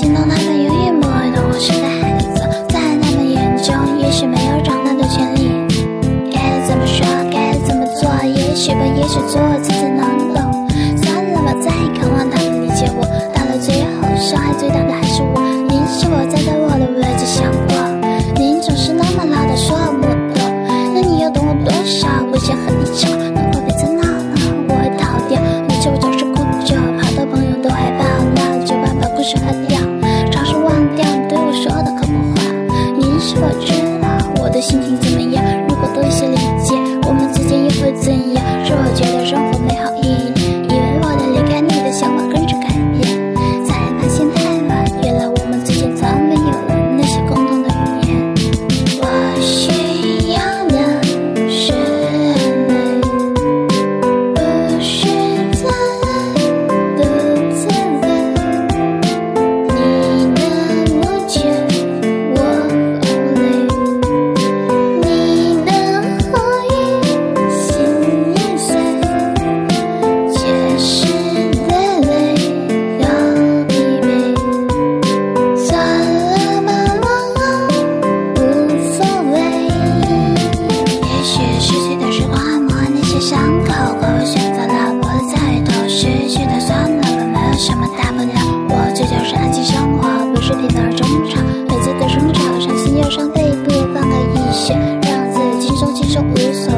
心疼他们，永远不会懂我是个孩子，在他们眼中，也许没有长大的权利。该怎么说，该怎么做？也许吧，也许做自己能懂。算了吧，再渴望他们理解我，到了最后，伤害最大的还是我。你是我在等。心情怎么样如果多一些理解我们之间又会怎样？是否觉得生活没中场每次的争吵伤心又伤肺部放个一些让自己轻松轻松无所